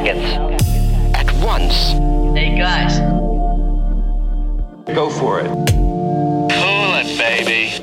packets. At once. Hey guys. Go for it. Cool it, baby.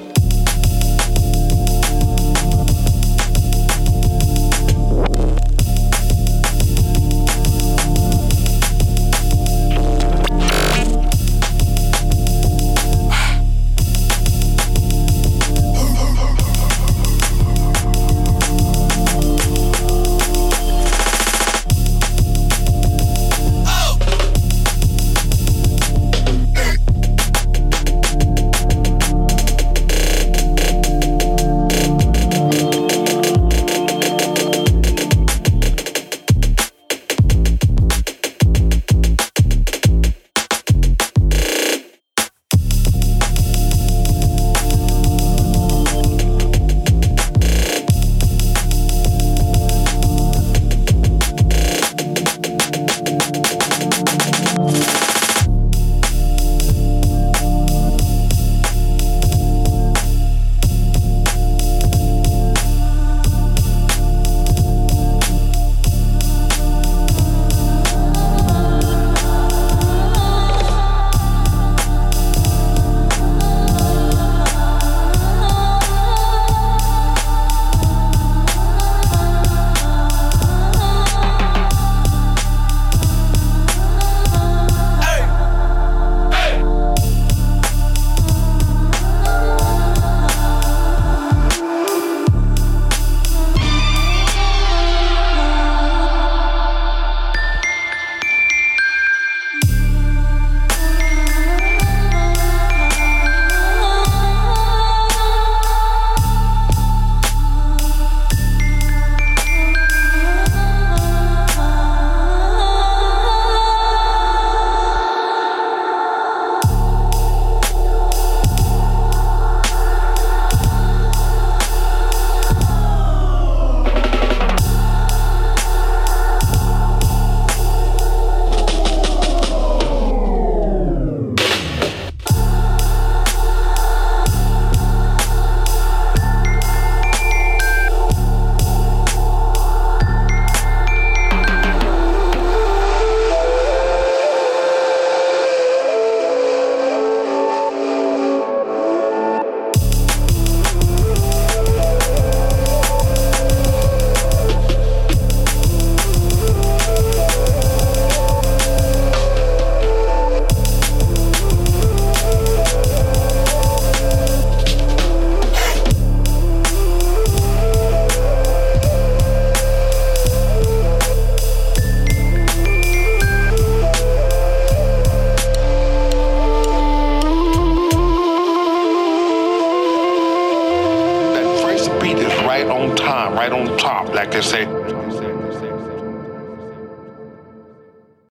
Top, like they say.